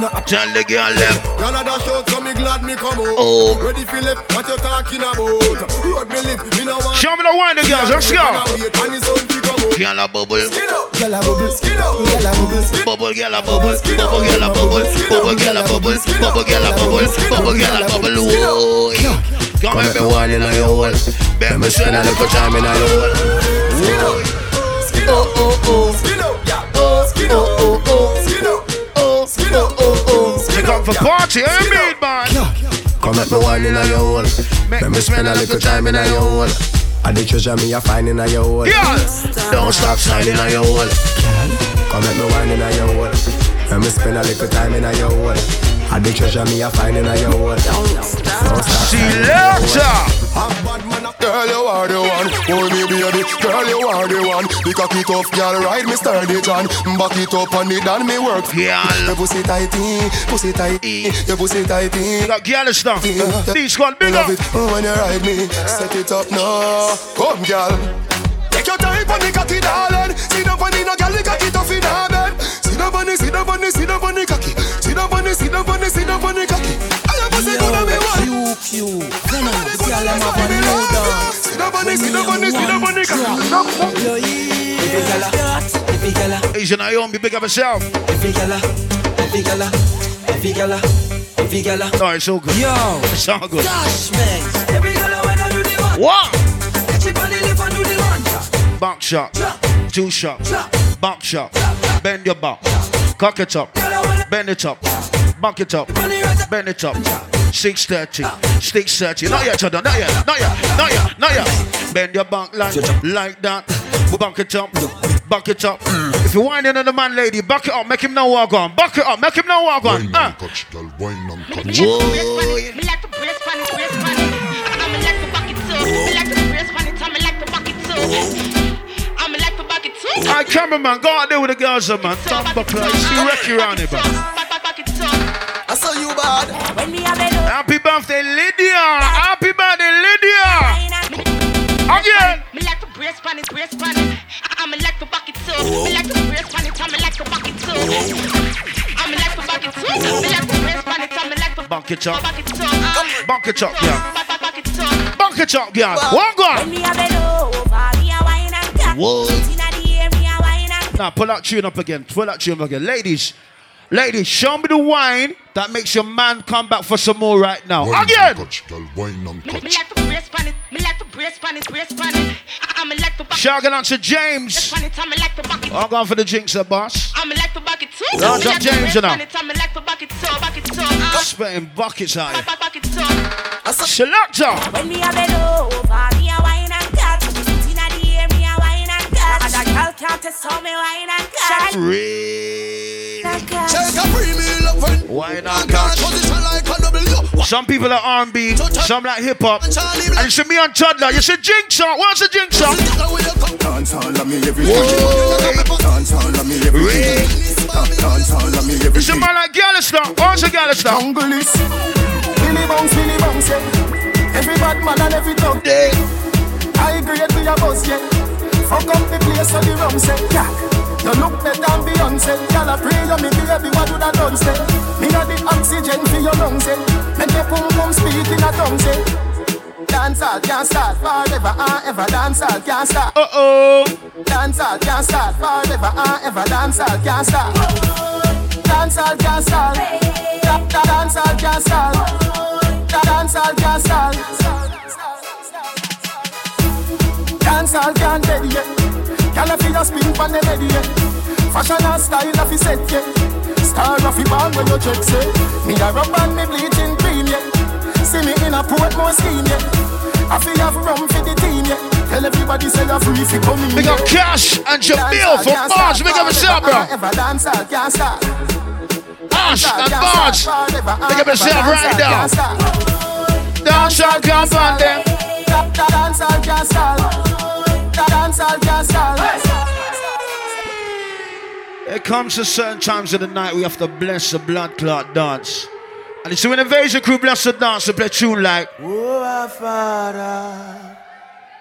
man. If you not Tell the girl them Girl, I dash out, so me glad me come out. Oh. Ready for left, what you talking about? Road me live, me no want. Show me the wine the girls, let's go And it's on to come out. Girl a bubble Girl a bubble. Girl a bubble, Bubble girl a bubble Bubble girl a bubble Bubble girl a bubble Bubble girl a bubble Bubble girl a bubble Whoa Come make me one in your hole Bet me spend a little time in your hole Oh, oh, oh. Skin out. Yeah. Oh. Oh, oh. Skin out. Oh. Oh, oh. They come for party, eh, mean man Come make me one in your hole. Make me spend a little time in your hole. And the treasure me a find in your hole. Girl Don't stop sliding on your hole Come make me wine in your hole. Let me spend a little time in your hole. And the treasure me a find in your hole. Don't stop. Selector Girl, you are the one. Oh, me baby. Girl, you are the one. The cocky tough girl, ride me sturdy John. Back it up and it done me work. Girl Your pussy tighty, pussy tighty, eh. your pussy tighty. Got girl stuff These one big up Love when you ride me. Set it up now. Come, girl. Take your time on the cocky, darling. On the no girl, the cocky tough in her bed. On the, down on the, down on the cocky. Sit down on the, down on the, down on the cocky. I have pussy gonna be one. Pew pew. Venom. The girl them have a new dance. On on on. Every gala, every gala, Asian Naomi, big up yourself every gala, every gala, every gala, every gala. No, it's all good Yo, It's all good Dash man. Every gala when I do the one. What? Chip on the lip and do the one. Back shot Two shot Back shot Bend your back Cock it up Bend it up Back it up Bend it up 630 630 Not yet, Jordan. Not yet. Not yet. Not yet. Not yet. Bend your back like Like that. We Back it up. Back it up. If you're whining on the man lady Back it up. Make him know what on Back it up. Make him know what on uh. Touch, girl, wine and Whoa. Me like to brace it, brace pan. I'm like to back it too. Me like to brace it, I'm like to back it too. I'm like to back it too. Alright, cameraman, go out there with the girls, man. Thumb buckler, see Ricky around man. It too. I saw you bad. Birthday, Lydia! Happy birthday, Lydia! Again! me like to brace pan it, brace pan it. I'm like to back it too. Me like to brace pan it, I'm like to back it too. I'm like to back it too. Me like to brace pan it, I'm like to Back it up. back it too. Uh, back yeah. Back, back, back it too. Back it up, yeah. One go! When me have it over, me a wine and cat. Whoa. Inna the air, me a wine and Now, pull that tune up again. Pull that tune up again. Ladies, ladies, show me the wine that makes your man come back for some more right now. wine Again! touch, girl, wine and Me, me like to brace pan it, me like to brace pan it, brace pan it. I'm like to back Shouting out to brace James. I'm like to back it. I'm going for the jinx, boss. I'm like to back it too. Lord Me like James, brace you know. pan I'm like to back it too, back it too. Uh, Spitting buckets out here. back, back it too. Selector! When me have it over, me a wine and cat. Inna the air, me a wine and cat. And a girl can't test how me wine and cat. Real. Shake a free meal up when Why not God catch? position like a W. Some people are R&B, some like hip hop. And you see me on Toddler, you see Jinx up. What's the Jinx up? Dance all of me everything. Dance all of me everything. Dance all of me You see everything. man like Gallistar. What's the Gallistar? Jungle Billy bounce, Billy bounce, yeah. Every bad man and every dog. I grade with your boss, yeah. Fuck up the place so the rum say, yeah. You look better than Beyonce. Girl, I pray you me baby, what would I done say? Me got the oxygen for your lungs, eh. Make your pum pum speak in a tongue, say. Dancehall can't start forever and ever. Dancehall can't start. Uh oh. Dancehall can't start forever and ever. Dancehall can't start. Dancehall can't start. Da- da- Dancehall can't start. Da- Dancehall can't start. Dancehall can't dead yet. Girl, I feel your spin pon the bed yet. Fashion and style of set yet. Star of the band when you check say. Me a rub and me bleaching cream yet. See me in a Portmore scheme yet. I feel have rum for the team yet. Tell everybody say you're free if you come in. Big up. Cash and Jamil Dancehall from can't Bars. start Big up yourself, bro. and Ever dancehall can't start. Ash and can't Bars. start forever and Big up yourself right now. start. Dancehall can't ban them. Da- da- can't. Da- Dancehall can't. It comes to certain times of the night we have to bless the blood clot dance. And it's when Invasion Crew bless the dance to play tune like Oh, our Father,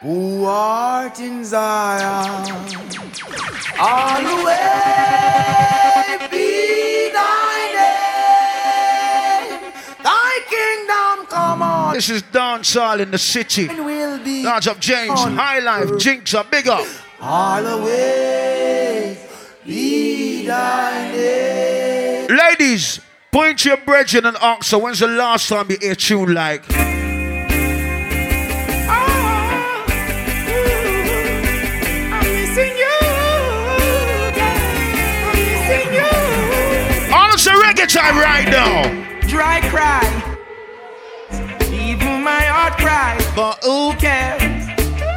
who art in Zion, all the way be on. This is dancehall in the city. And will be Large up James, on. High Life, Jinx up, big up. all the way. Be thine name. Ladies, point to your brethren and ask her when's the last time you hear a tune like. Honestly, reggae time right now. Dry cry. Heart cries. But who cares?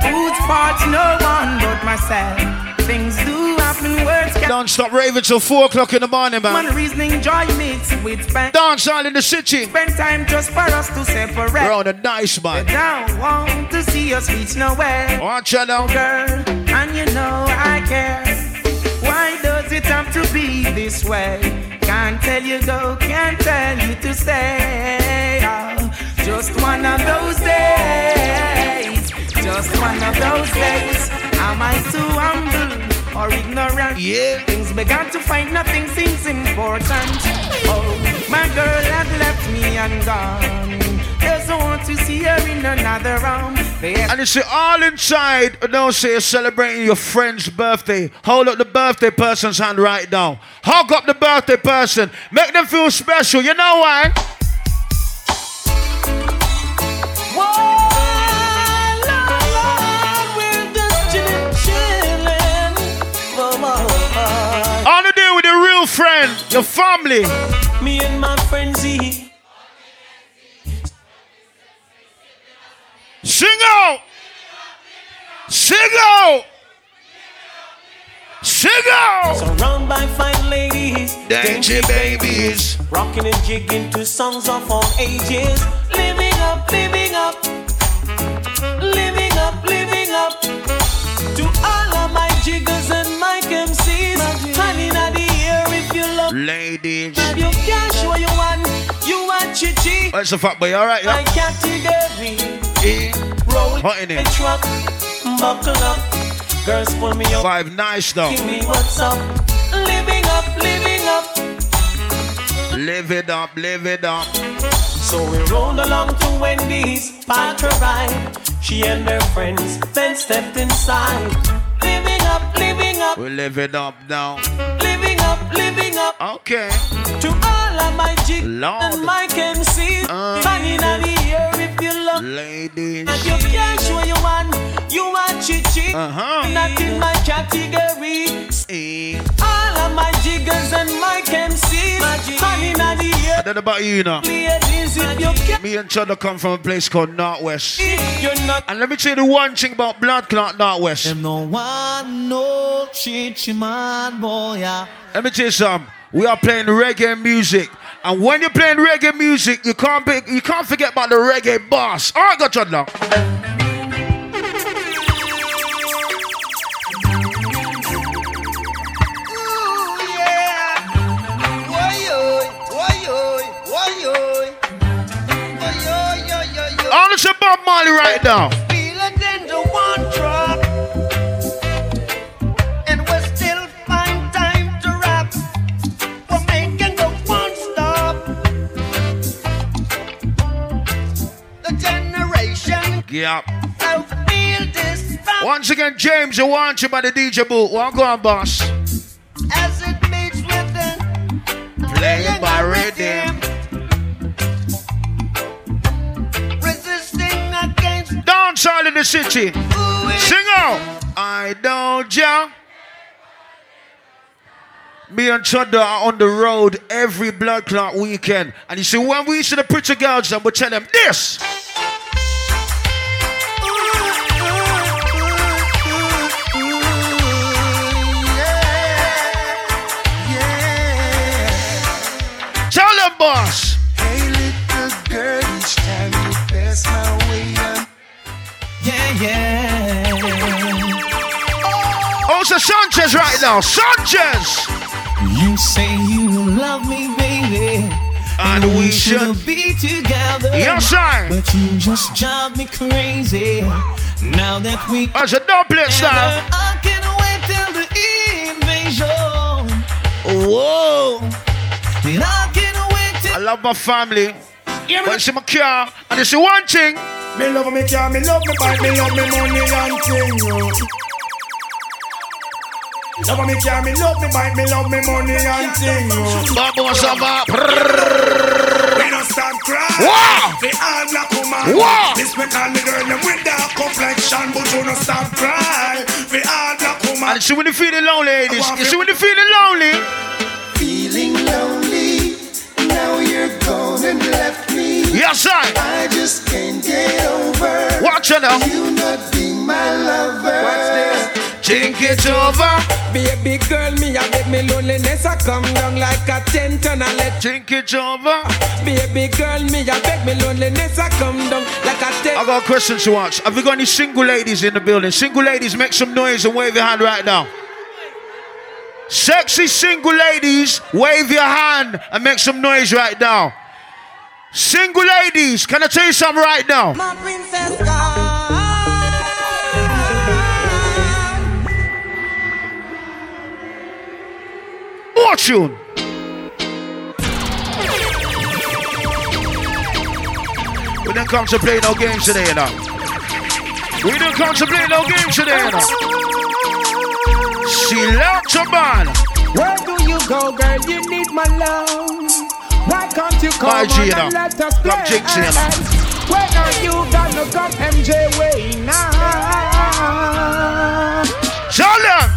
Whose fault's no one but myself. Things do happen, words can Don't stop raving till 4 o'clock in the morning, Man, man. reasoning joy mixed with pain. Dance all in the city. Spend time just for us to separate. We're on a nice man. Don't want to see us reach nowhere. Watch out now. Girl, and you know I care. Why does it have to be this way? Can't tell you go, can't tell you to stay. Oh, just one of those days. Just one of those days. Am I too humble or ignorant? Yeah. Things began to find nothing seems important. Oh, my girl had left me and gone. Doesn't want to see her in another room. And you see, all inside, don't say you're celebrating your friend's birthday. Hold up the birthday person's hand right now. Hug up the birthday person. Make them feel special. You know why? Your friend, your family. Me and my friends Z. Sing out! Sing out! Sing out! Surrounded by fine ladies, Dainty babies. rocking and jigging to songs of all ages. Living up, living up, Ladies. Have you cash what you want? You want chichi? What's the fuck, boy? All right, My yeah? category. Roll. Hot in A it. truck, buckle up. Girls pull me up. Five nice though. Give me what's up. Living up, living up. Live it up, live it up. So we rolled along to Wendy's, parked her ride. She and her friends then stepped inside. Living up, living up, We live it up now. living up, living up. Okay. To all of my jigs Lord. and my MCs, uh. hanging out the air if you. Ladies. And you can't show you want, you want chichi. Uh-huh. Not in my category. Eh. All of my jiggers and my MCs, hanging out the I air. don't know about you, you know. Ladies, if you can't, Me and Cheddar come from a place called Northwest. you're not. And let me tell you the one thing about Blood Clot Northwest. Them no one no chichi man boy. yeah. Let me tell you something. We are playing reggae music. And when you're playing reggae music, you can't be, you can't forget about the reggae boss. All right, go Cheddar. Honestly, Bob Marley right now. Yeah. so feel this vibe Once again, James, you want you by the DJ booth. Go on, boss. as it meets within. Playing by rhythm. Resisting against Dance all in the city. Sing out. I don't ya. Me and Chudda are on the road every blood clot weekend. And you see, when we see the pretty girls, and we tell them this. Boss. Hey, little girl, each time you pass my way, I'm Yeah, yeah. Oh, it's Sanchez right now. Sanchez. You say you love me, baby. And we should be together. Yes, sir. But you just drive me crazy. Now that we That's a doublet style. I can't wait till the invasion. Whoa. And I can't wait till I love my family. But it's in my car, and it's the one thing. Me love me car, me love me bike, me love me money and thing. Love me car, me love me bike, me love me money and thing. yo. Bubble Sava. We don't stop crying. Wow. The all black woman. Wow. This me call me girl, them with dark complexion, but you don't stop crying. The all black woman. And see when you feeling lonely, ladies. You see when you feeling lonely. Feeling lonely. Now you're gone and left me. Yes, I. I just can't get over. Watch it now. You not being my lover. Watch this. Think it over. Baby girl, me a beg me loneliness I come down like a tent and I let Think it over. Baby girl, me a beg me loneliness I come down like a tent. I got a question to ask. Have we got any single ladies in the building? Single ladies, make some noise and wave your hand right now. Sexy single ladies, wave your hand and make some noise right now. Single ladies, can I tell you something right now? My princess gone. More tune. We didn't come to play no games today, you know. We didn't come to play no games today, you know. Cilantro man. Where do you go, girl? You need my love. Why can't you come My on G, you know. and let us play? Come jinx, you know. When are you gonna come MJ way now? Tell them.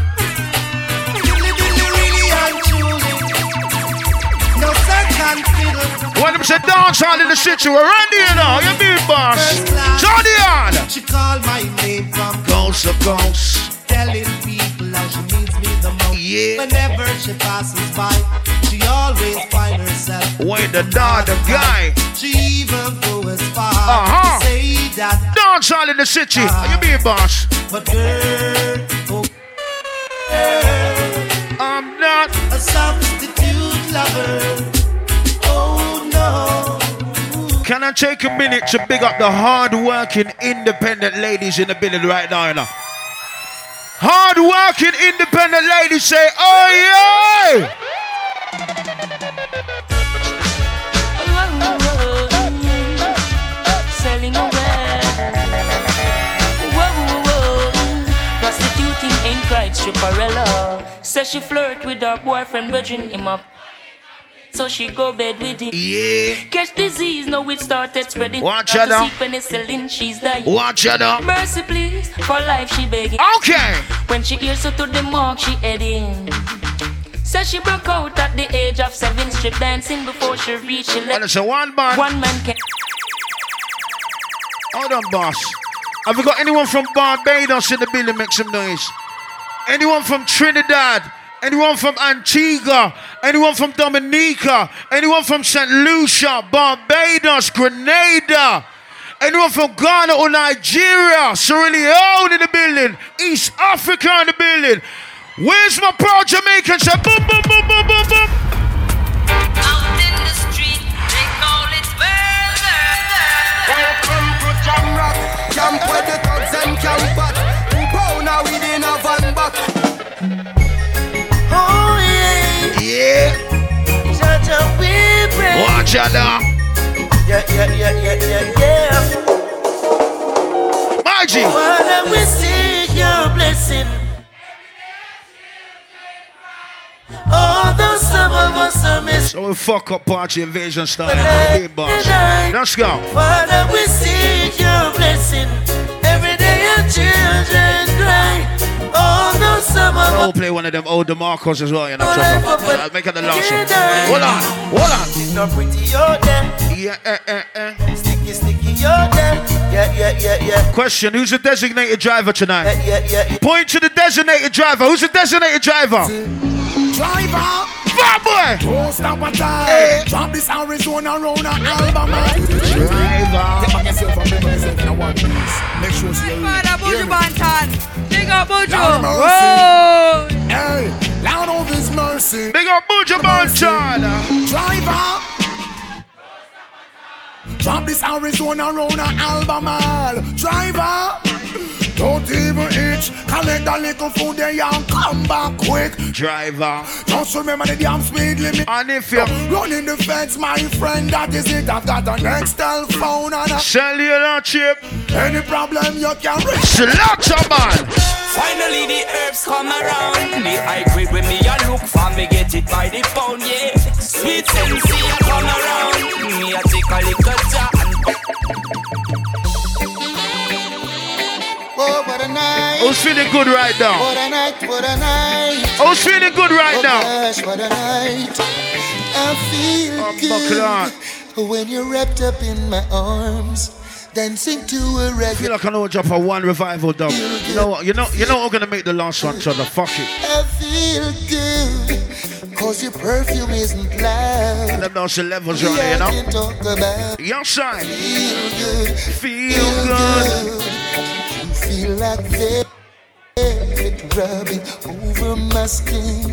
No second fiddle. When them say dance all in the city, we're ready, you know. You be boss. Johnny on. She called my name from Ghost of ghosts. telling people how she needs me the most. Yeah. Whenever she passes by, she always find herself. Wait, the dog, the guy. She even go as far Uh-huh. to say that. Dance all in the city. Are You be boss. But girl, oh, I'm not a substitute lover. Oh no. Can I take a minute to big up the hard-working, independent ladies in the building right now? You know? Hard-working, independent ladies say, "Oh yeah!" Selling away. Whoa, whoa. Prostituting ain't quite stripperella. Says she flirt with her boyfriend, virgin him up. So she go bed with him. Yeah. Catch disease, now it started spreading. Watch her seek penicillin, she's dying. Watch her now. Mercy, please, for life she begging. Okay. When she hears her to the mark, she heading. Says she broke out at the age of seven, strip dancing before she reached she And it's a one man. One man can. Hold on, boss. Have we got anyone from Barbados in the building? Make some noise. Anyone from Trinidad? Anyone from Antigua? Anyone from Dominica? Anyone from St. Lucia, Barbados, Grenada? Anyone from Ghana or Nigeria? Sierra Leone in the building? East Africa in the building? Where's my proud Jamaicans? Say boom, boom, boom, boom, boom, boom. Watch out now. Yeah, yeah, yeah, yeah, yeah, yeah. Margie. Oh, Father, we seek your blessing. Although some of us are missing. So we fuck up party invasion style. Boss. Let's go. Father, we seek your blessing. Every day your children cry. Although some I'll play one of them old DeMarcos as well, you know. So, I'll make it the last one. Hold on, hold on. It's not pretty, you're there. Yeah, eh, eh, eh. Sticky, sticky, you're there. Yeah, yeah, yeah, yeah. Question: Who's the designated driver tonight? Yeah, yeah, yeah. Point to the designated driver. Who's the designated driver? Driver. Bad boy. Don't stop a time. Hey. Drop this Arizona round a album. man. Driver. Take back yourself and remember yourself in a one piece. Make sure she Father hear Buju me. Banton. Big up Buju. Lord Whoa. Hey, Lord of His mercy. Big up Buju Banton. Driver. Drop this Arizona round a album. all. Driver. Don't even itch. Collect that little food there and come back quick. Driver. Just remember the damn speed limit. And if you're running the fence, my friend, that is it. I've got an Nextel phone and a cellular chip. Any problem you can reach. Slaughter man. Finally the herbs come around. The high grade when me I look for me get it by the pound, yeah. Sweet sensei a come around. Me a take a little jar Oh, what a night. Who's feeling good right now? What a night, what a night. Who's feeling good right oh now? Gosh, what a night. I feel I'm good when you're wrapped up in my arms. Dancing to a reggae. I feel like I know drop a one revival dub. You know what? You know, you know we're gonna make the last one, Chudder. Fuck it. I feel good. Cause your perfume isn't loud. Them those levels right there, you know? Can talk about. Your side. Feel good. Feel, good. You feel like velvet rubbing over my skin.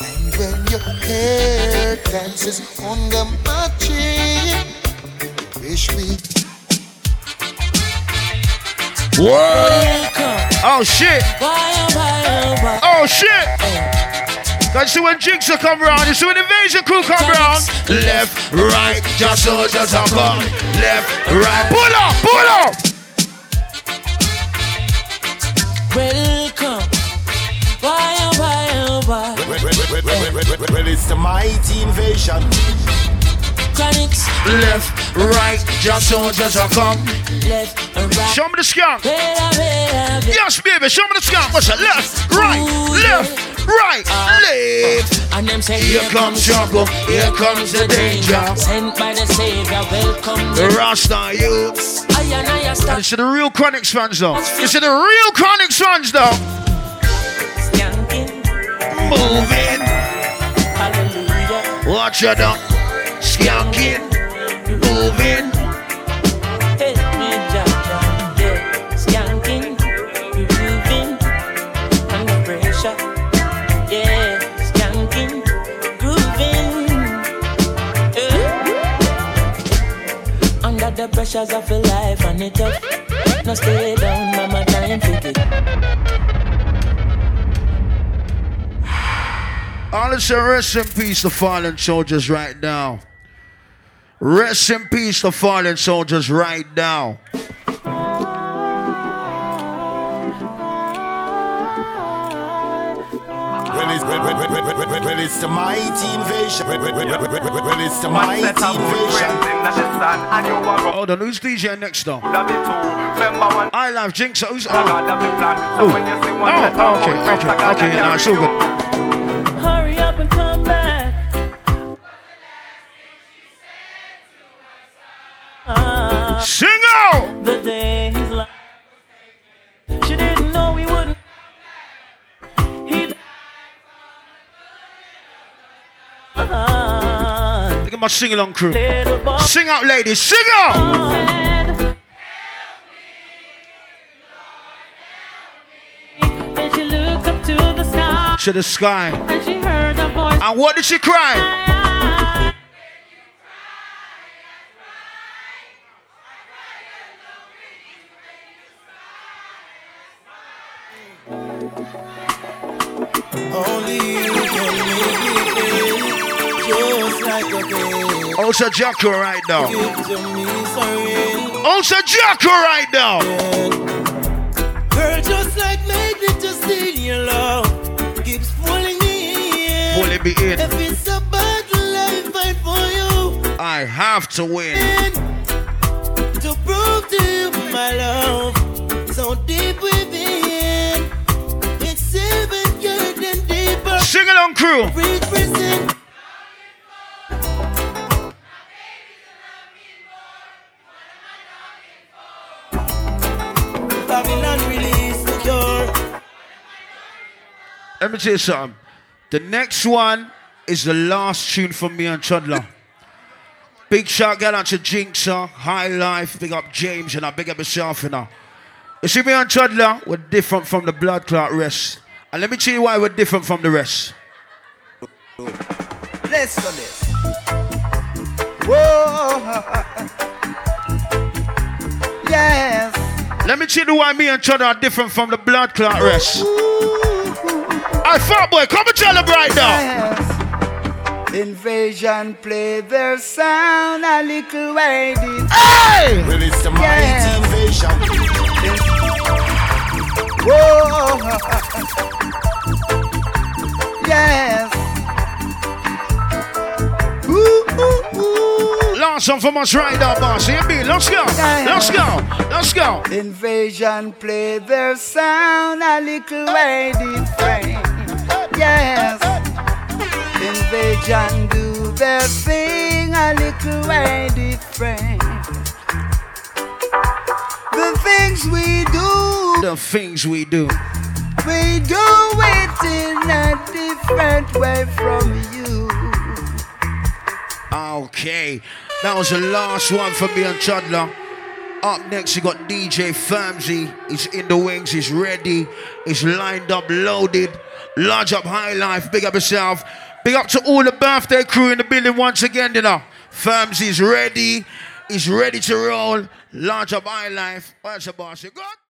And when your hair dances under my chin, wish we Whoa! Oh shit! Oh shit! Cause see when Jigsaw come around, you see when Invasion crew come around. Left, right, just so just a come. Left, right, pull up, pull up. Welcome. Why, oh, why, oh, why? Well, it's the mighty invasion. Chronixx. Left, right, just so just a come. Left and right. Show me the skunk. Better, better, better. Yes, baby, show me the skunk. What's that? Left, right, left, right, uh, left. Uh, and them say, Here comes trouble, here comes the danger. Sent by the Savior, welcome. The Rasta youths. I and I are it's to the real Chronixx fans though. It's to the real Chronixx fans though. Skanking. Moving. Hallelujah. Watch your dog. Skanking. Moving. Pressures of your life and it tough. No stay down, mama, time to it. All let's say rest in peace to fallen soldiers right now. Rest in peace to fallen soldiers right now. Well, it's, it's the mighty invasion. Well, it's the mighty invasion. Hold on, who's DJ next though? I love Jinx. So who's oh. Oh. oh, okay, okay, okay. Nah, it's all good. Hurry up and come back. My sing along crew. Sing out, ladies. Sing out! And she looked up to the sky To the sky. and she heard a voice. And what did she cry? Also Jacko right now. Also Jacko right now. Girl, just like magnet, just in your love keeps pulling me in. Pulling me in. If it's a battle, I fight for you. I have to win. to prove to you my love so deep within. It's even getting deeper. Sing along, crew. Babylon release the cure. Let me tell you something. The next one is the last tune from me and Chudler. Big shout out to Jinxer, High Life, big up James, and I big up myself, you know. You see me and Chudler, we're different from the blood clot rest. And let me tell you why we're different from the rest. Let's do this. Whoa. Yes. Let me tell you why me and Chudder are different from the blood clot rest. [laughs] I fat boy, come and tell them right now. Invasion play their sound a little way this. Hey! Well, it's the mighty Yeah. invasion. Whoa. [laughs] yes. Last one from us right now, boss. You be, let's go. Let's go. Let's go. Invasion play their sound a little way different. Yes. Invasion do their thing a little way different. The things we do, The things we do. we do it in a different way from you. Okay. That was the last one for me and Chudler. Up next, you got DJ Firmsy. He's in the wings. He's ready. He's lined up, loaded. Large up high life. Big up yourself. Big up to all the birthday crew in the building once again, you know. Firmsy's ready. He's ready to roll. Large up high life. Where's the boss? You good?